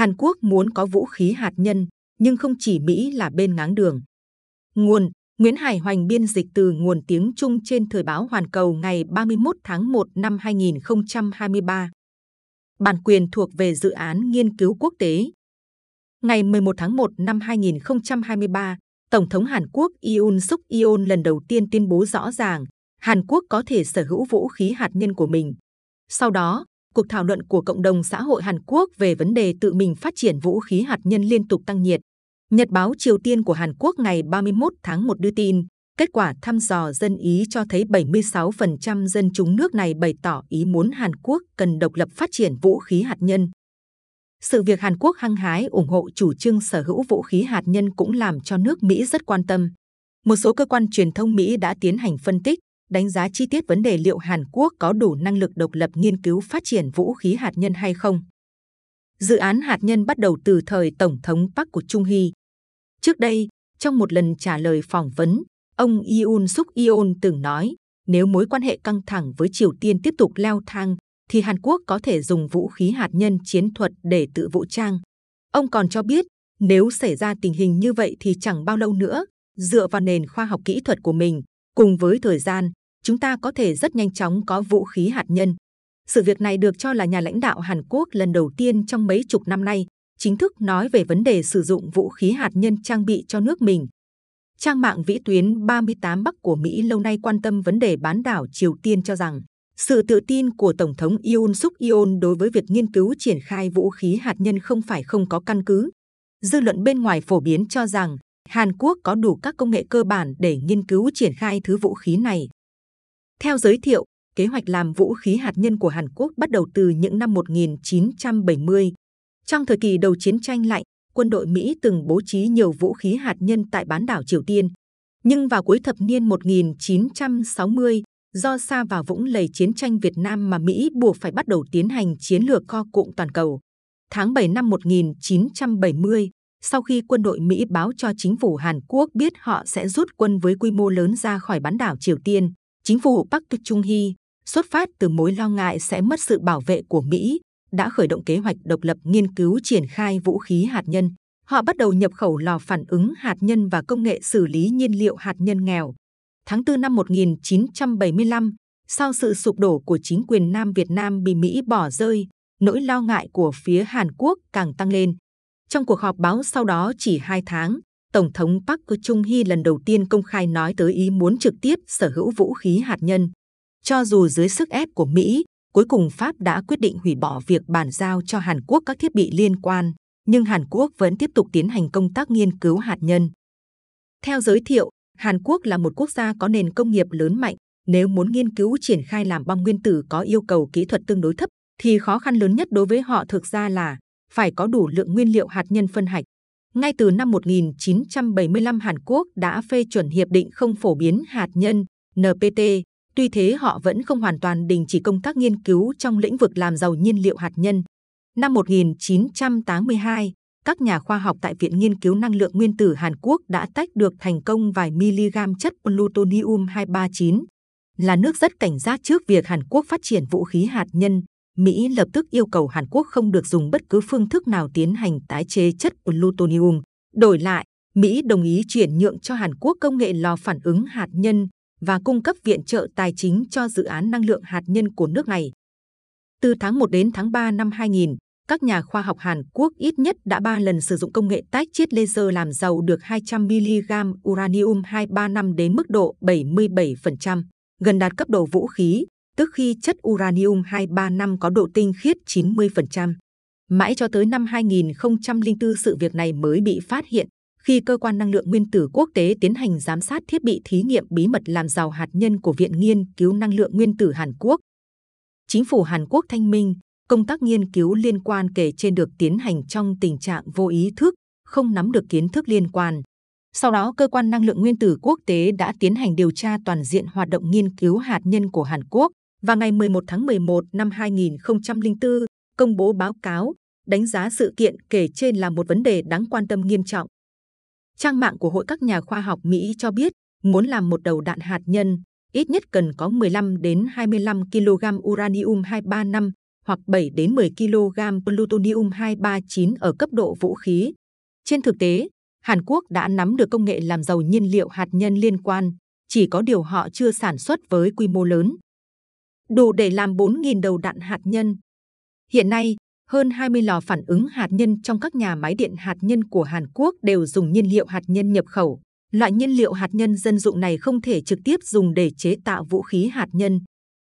Hàn Quốc muốn có vũ khí hạt nhân, nhưng không chỉ Mỹ là bên ngáng đường. Nguồn Nguyễn Hải Hoành biên dịch từ nguồn tiếng Trung trên Thời báo Hoàn Cầu ngày 31 tháng 1 năm 2023. Bản quyền thuộc về dự án nghiên cứu quốc tế. Ngày 11 tháng 1 năm 2023, Tổng thống Hàn Quốc Yoon Suk Yeol lần đầu tiên tuyên bố rõ ràng Hàn Quốc có thể sở hữu vũ khí hạt nhân của mình. Sau đó, cuộc thảo luận của cộng đồng xã hội Hàn Quốc về vấn đề tự mình phát triển vũ khí hạt nhân liên tục tăng nhiệt. Nhật báo Triều Tiên của Hàn Quốc ngày 31 tháng 1 đưa tin, kết quả thăm dò dân ý cho thấy 76% dân chúng nước này bày tỏ ý muốn Hàn Quốc cần độc lập phát triển vũ khí hạt nhân. Sự việc Hàn Quốc hăng hái ủng hộ chủ trương sở hữu vũ khí hạt nhân cũng làm cho nước Mỹ rất quan tâm. Một số cơ quan truyền thông Mỹ đã tiến hành phân tích, đánh giá chi tiết vấn đề liệu Hàn Quốc có đủ năng lực độc lập nghiên cứu phát triển vũ khí hạt nhân hay không. Dự án hạt nhân bắt đầu từ thời Tổng thống Park của Trung Hy. Trước đây, trong một lần trả lời phỏng vấn, ông Yoon Suk Yeol từng nói nếu mối quan hệ căng thẳng với Triều Tiên tiếp tục leo thang, thì Hàn Quốc có thể dùng vũ khí hạt nhân chiến thuật để tự vũ trang. Ông còn cho biết, nếu xảy ra tình hình như vậy thì chẳng bao lâu nữa, dựa vào nền khoa học kỹ thuật của mình, cùng với thời gian, chúng ta có thể rất nhanh chóng có vũ khí hạt nhân. Sự việc này được cho là nhà lãnh đạo Hàn Quốc lần đầu tiên trong mấy chục năm nay chính thức nói về vấn đề sử dụng vũ khí hạt nhân trang bị cho nước mình. Trang mạng vĩ tuyến 38 Bắc của Mỹ lâu nay quan tâm vấn đề bán đảo Triều Tiên cho rằng sự tự tin của Tổng thống Yoon Suk Yeol đối với việc nghiên cứu triển khai vũ khí hạt nhân không phải không có căn cứ. Dư luận bên ngoài phổ biến cho rằng Hàn Quốc có đủ các công nghệ cơ bản để nghiên cứu triển khai thứ vũ khí này. Theo giới thiệu, kế hoạch làm vũ khí hạt nhân của Hàn Quốc bắt đầu từ những năm 1970. Trong thời kỳ đầu chiến tranh lạnh, quân đội Mỹ từng bố trí nhiều vũ khí hạt nhân tại bán đảo Triều Tiên. Nhưng vào cuối thập niên 1960, do xa vào vũng lầy chiến tranh Việt Nam mà Mỹ buộc phải bắt đầu tiến hành chiến lược co cụm toàn cầu. Tháng 7 năm 1970, sau khi quân đội Mỹ báo cho chính phủ Hàn Quốc biết họ sẽ rút quân với quy mô lớn ra khỏi bán đảo Triều Tiên, chính phủ Park Chung Hy xuất phát từ mối lo ngại sẽ mất sự bảo vệ của Mỹ đã khởi động kế hoạch độc lập nghiên cứu triển khai vũ khí hạt nhân. Họ bắt đầu nhập khẩu lò phản ứng hạt nhân và công nghệ xử lý nhiên liệu hạt nhân nghèo. Tháng 4 năm 1975, sau sự sụp đổ của chính quyền Nam Việt Nam bị Mỹ bỏ rơi, nỗi lo ngại của phía Hàn Quốc càng tăng lên. Trong cuộc họp báo sau đó chỉ hai tháng, Tổng thống Park Chung-hee lần đầu tiên công khai nói tới ý muốn trực tiếp sở hữu vũ khí hạt nhân. Cho dù dưới sức ép của Mỹ, cuối cùng Pháp đã quyết định hủy bỏ việc bàn giao cho Hàn Quốc các thiết bị liên quan, nhưng Hàn Quốc vẫn tiếp tục tiến hành công tác nghiên cứu hạt nhân. Theo giới thiệu, Hàn Quốc là một quốc gia có nền công nghiệp lớn mạnh. Nếu muốn nghiên cứu triển khai làm bom nguyên tử có yêu cầu kỹ thuật tương đối thấp, thì khó khăn lớn nhất đối với họ thực ra là phải có đủ lượng nguyên liệu hạt nhân phân hạch. Ngay từ năm 1975 Hàn Quốc đã phê chuẩn hiệp định không phổ biến hạt nhân NPT. Tuy thế họ vẫn không hoàn toàn đình chỉ công tác nghiên cứu trong lĩnh vực làm giàu nhiên liệu hạt nhân. Năm 1982, các nhà khoa học tại Viện Nghiên cứu Năng lượng Nguyên tử Hàn Quốc đã tách được thành công vài miligam chất plutonium-239. Là nước rất cảnh giác trước việc Hàn Quốc phát triển vũ khí hạt nhân, Mỹ lập tức yêu cầu Hàn Quốc không được dùng bất cứ phương thức nào tiến hành tái chế chất plutonium. Đổi lại, Mỹ đồng ý chuyển nhượng cho Hàn Quốc công nghệ lò phản ứng hạt nhân và cung cấp viện trợ tài chính cho dự án năng lượng hạt nhân của nước này. Từ tháng 1 đến tháng 3 năm 2000, các nhà khoa học Hàn Quốc ít nhất đã 3 lần sử dụng công nghệ tách chiết laser làm giàu được 200mg uranium-235 đến mức độ 77%, gần đạt cấp độ vũ khí, tức khi chất uranium-235 có độ tinh khiết 90%. Mãi cho tới năm 2004 sự việc này mới bị phát hiện khi cơ quan năng lượng nguyên tử quốc tế tiến hành giám sát thiết bị thí nghiệm bí mật làm giàu hạt nhân của Viện Nghiên cứu Năng lượng Nguyên tử Hàn Quốc. Chính phủ Hàn Quốc thanh minh, công tác nghiên cứu liên quan kể trên được tiến hành trong tình trạng vô ý thức, không nắm được kiến thức liên quan. Sau đó, cơ quan năng lượng nguyên tử quốc tế đã tiến hành điều tra toàn diện hoạt động nghiên cứu hạt nhân của Hàn Quốc và ngày 11 tháng 11 năm 2004 công bố báo cáo đánh giá sự kiện kể trên là một vấn đề đáng quan tâm nghiêm trọng. Trang mạng của Hội các nhà khoa học Mỹ cho biết, muốn làm một đầu đạn hạt nhân, ít nhất cần có 15 đến 25 kg uranium 235 hoặc 7 đến 10 kg plutonium 239 ở cấp độ vũ khí. Trên thực tế, Hàn Quốc đã nắm được công nghệ làm giàu nhiên liệu hạt nhân liên quan, chỉ có điều họ chưa sản xuất với quy mô lớn. Đủ để làm 4.000 đầu đạn hạt nhân. Hiện nay, hơn 20 lò phản ứng hạt nhân trong các nhà máy điện hạt nhân của Hàn Quốc đều dùng nhiên liệu hạt nhân nhập khẩu. Loại nhiên liệu hạt nhân dân dụng này không thể trực tiếp dùng để chế tạo vũ khí hạt nhân.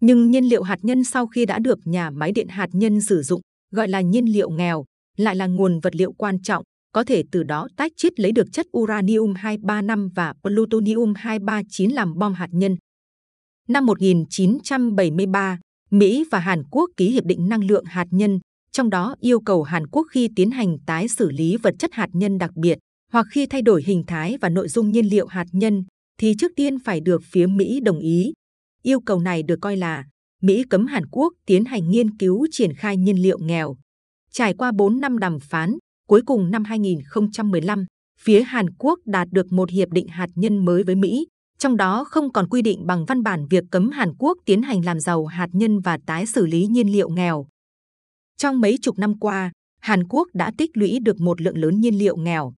Nhưng nhiên liệu hạt nhân sau khi đã được nhà máy điện hạt nhân sử dụng, gọi là nhiên liệu nghèo, lại là nguồn vật liệu quan trọng, có thể từ đó tách chiết lấy được chất uranium 235 và plutonium 239 làm bom hạt nhân. Năm 1973, Mỹ và Hàn Quốc ký hiệp định năng lượng hạt nhân, trong đó yêu cầu Hàn Quốc khi tiến hành tái xử lý vật chất hạt nhân đặc biệt hoặc khi thay đổi hình thái và nội dung nhiên liệu hạt nhân thì trước tiên phải được phía Mỹ đồng ý. Yêu cầu này được coi là Mỹ cấm Hàn Quốc tiến hành nghiên cứu triển khai nhiên liệu nghèo. Trải qua 4 năm đàm phán, cuối cùng năm 2015, phía Hàn Quốc đạt được một hiệp định hạt nhân mới với Mỹ, trong đó không còn quy định bằng văn bản việc cấm Hàn Quốc tiến hành làm giàu hạt nhân và tái xử lý nhiên liệu nghèo. Trong mấy chục năm qua, Hàn Quốc đã tích lũy được một lượng lớn nhiên liệu nghèo.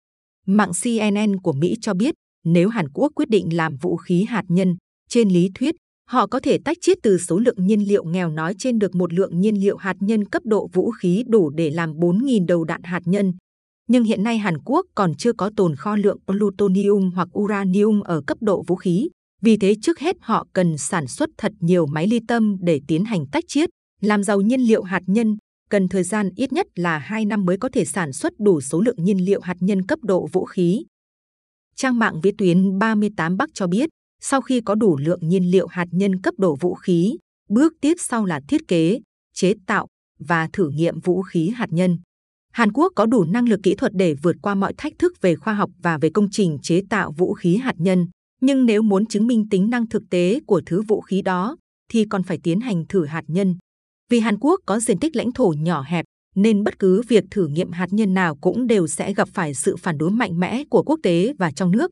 Mạng CNN của Mỹ cho biết, nếu Hàn Quốc quyết định làm vũ khí hạt nhân, trên lý thuyết, họ có thể tách chiết từ số lượng nhiên liệu nghèo nói trên được một lượng nhiên liệu hạt nhân cấp độ vũ khí đủ để làm 4.000 đầu đạn hạt nhân. Nhưng hiện nay Hàn Quốc còn chưa có tồn kho lượng plutonium hoặc uranium ở cấp độ vũ khí. Vì thế trước hết họ cần sản xuất thật nhiều máy ly tâm để tiến hành tách chiết, làm giàu nhiên liệu hạt nhân cần thời gian ít nhất là 2 năm mới có thể sản xuất đủ số lượng nhiên liệu hạt nhân cấp độ vũ khí. Trang mạng viết tuyến 38 Bắc cho biết, sau khi có đủ lượng nhiên liệu hạt nhân cấp độ vũ khí, bước tiếp sau là thiết kế, chế tạo và thử nghiệm vũ khí hạt nhân. Hàn Quốc có đủ năng lực kỹ thuật để vượt qua mọi thách thức về khoa học và về công trình chế tạo vũ khí hạt nhân. Nhưng nếu muốn chứng minh tính năng thực tế của thứ vũ khí đó, thì còn phải tiến hành thử hạt nhân. Vì Hàn Quốc có diện tích lãnh thổ nhỏ hẹp, nên bất cứ việc thử nghiệm hạt nhân nào cũng đều sẽ gặp phải sự phản đối mạnh mẽ của quốc tế và trong nước.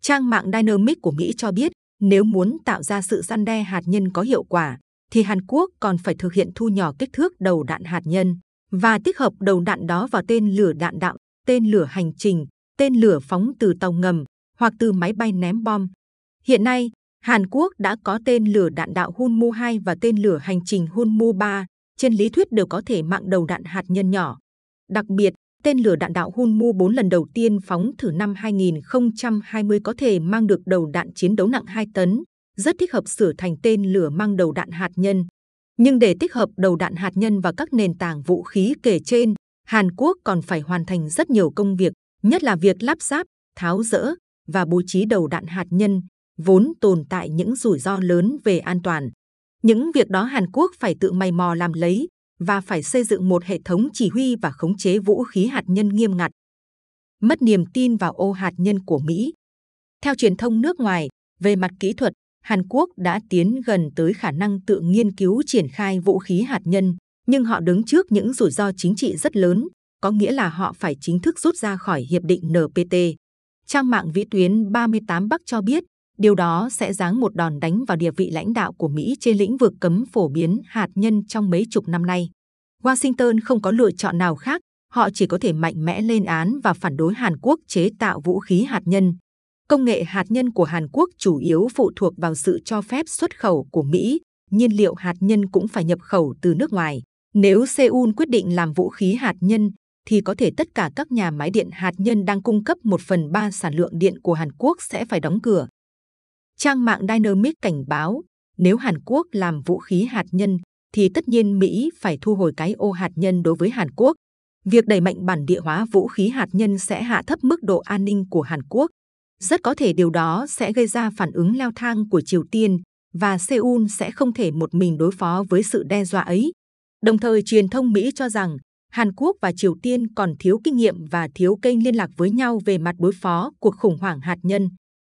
Trang mạng Dynamic của Mỹ cho biết, nếu muốn tạo ra sự săn đe hạt nhân có hiệu quả, thì Hàn Quốc còn phải thực hiện thu nhỏ kích thước đầu đạn hạt nhân và tích hợp đầu đạn đó vào tên lửa đạn đạo, tên lửa hành trình, tên lửa phóng từ tàu ngầm hoặc từ máy bay ném bom. Hiện nay, Hàn Quốc đã có tên lửa đạn đạo Hunmu 2 và tên lửa hành trình Hunmu 3, trên lý thuyết đều có thể mạng đầu đạn hạt nhân nhỏ. Đặc biệt, tên lửa đạn đạo Hunmu 4 lần đầu tiên phóng thử năm 2020 có thể mang được đầu đạn chiến đấu nặng 2 tấn, rất thích hợp sửa thành tên lửa mang đầu đạn hạt nhân. Nhưng để tích hợp đầu đạn hạt nhân vào các nền tảng vũ khí kể trên, Hàn Quốc còn phải hoàn thành rất nhiều công việc, nhất là việc lắp ráp, tháo rỡ và bố trí đầu đạn hạt nhân, vốn tồn tại những rủi ro lớn về an toàn. Những việc đó Hàn Quốc phải tự mày mò làm lấy và phải xây dựng một hệ thống chỉ huy và khống chế vũ khí hạt nhân nghiêm ngặt. Mất niềm tin vào ô hạt nhân của Mỹ. Theo truyền thông nước ngoài, về mặt kỹ thuật, Hàn Quốc đã tiến gần tới khả năng tự nghiên cứu triển khai vũ khí hạt nhân, nhưng họ đứng trước những rủi ro chính trị rất lớn, có nghĩa là họ phải chính thức rút ra khỏi hiệp định NPT. Trang mạng vĩ tuyến 38 Bắc cho biết, Điều đó sẽ giáng một đòn đánh vào địa vị lãnh đạo của Mỹ trên lĩnh vực cấm phổ biến hạt nhân trong mấy chục năm nay. Washington không có lựa chọn nào khác, họ chỉ có thể mạnh mẽ lên án và phản đối Hàn Quốc chế tạo vũ khí hạt nhân. Công nghệ hạt nhân của Hàn Quốc chủ yếu phụ thuộc vào sự cho phép xuất khẩu của Mỹ, nhiên liệu hạt nhân cũng phải nhập khẩu từ nước ngoài. Nếu Seoul quyết định làm vũ khí hạt nhân, thì có thể tất cả các nhà máy điện hạt nhân đang cung cấp một phần ba sản lượng điện của Hàn Quốc sẽ phải đóng cửa. Trang mạng Dynamic cảnh báo, nếu Hàn Quốc làm vũ khí hạt nhân, thì tất nhiên Mỹ phải thu hồi cái ô hạt nhân đối với Hàn Quốc. Việc đẩy mạnh bản địa hóa vũ khí hạt nhân sẽ hạ thấp mức độ an ninh của Hàn Quốc. Rất có thể điều đó sẽ gây ra phản ứng leo thang của Triều Tiên và Seoul sẽ không thể một mình đối phó với sự đe dọa ấy. Đồng thời, truyền thông Mỹ cho rằng Hàn Quốc và Triều Tiên còn thiếu kinh nghiệm và thiếu kênh liên lạc với nhau về mặt đối phó cuộc khủng hoảng hạt nhân.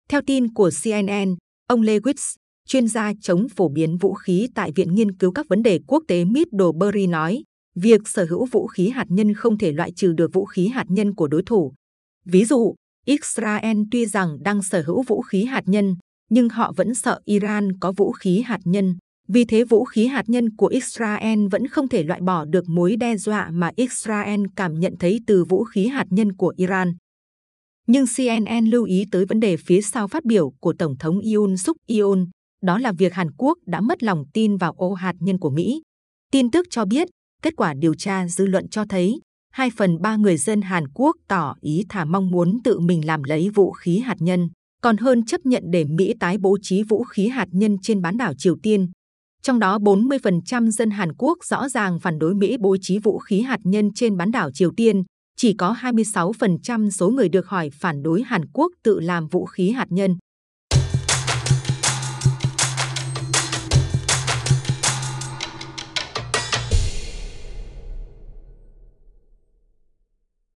Theo tin của CNN, ông Lewis, chuyên gia chống phổ biến vũ khí tại Viện Nghiên cứu các vấn đề quốc tế Middlebury nói, việc sở hữu vũ khí hạt nhân không thể loại trừ được vũ khí hạt nhân của đối thủ. Ví dụ, Israel tuy rằng đang sở hữu vũ khí hạt nhân, nhưng họ vẫn sợ Iran có vũ khí hạt nhân Vì thế vũ khí hạt nhân của Israel vẫn không thể loại bỏ được mối đe dọa mà Israel cảm nhận thấy từ vũ khí hạt nhân của Iran. Nhưng CNN lưu ý tới vấn đề phía sau phát biểu của Tổng thống Yoon suk yeol đó là việc Hàn Quốc đã mất lòng tin vào ô hạt nhân của Mỹ. Tin tức cho biết, kết quả điều tra dư luận cho thấy, 2 phần 3 người dân Hàn Quốc tỏ ý thà mong muốn tự mình làm lấy vũ khí hạt nhân, còn hơn chấp nhận để Mỹ tái bố trí vũ khí hạt nhân trên bán đảo Triều Tiên. Trong đó 40% dân Hàn Quốc rõ ràng phản đối Mỹ bố trí vũ khí hạt nhân trên bán đảo Triều Tiên, chỉ có 26% số người được hỏi phản đối Hàn Quốc tự làm vũ khí hạt nhân.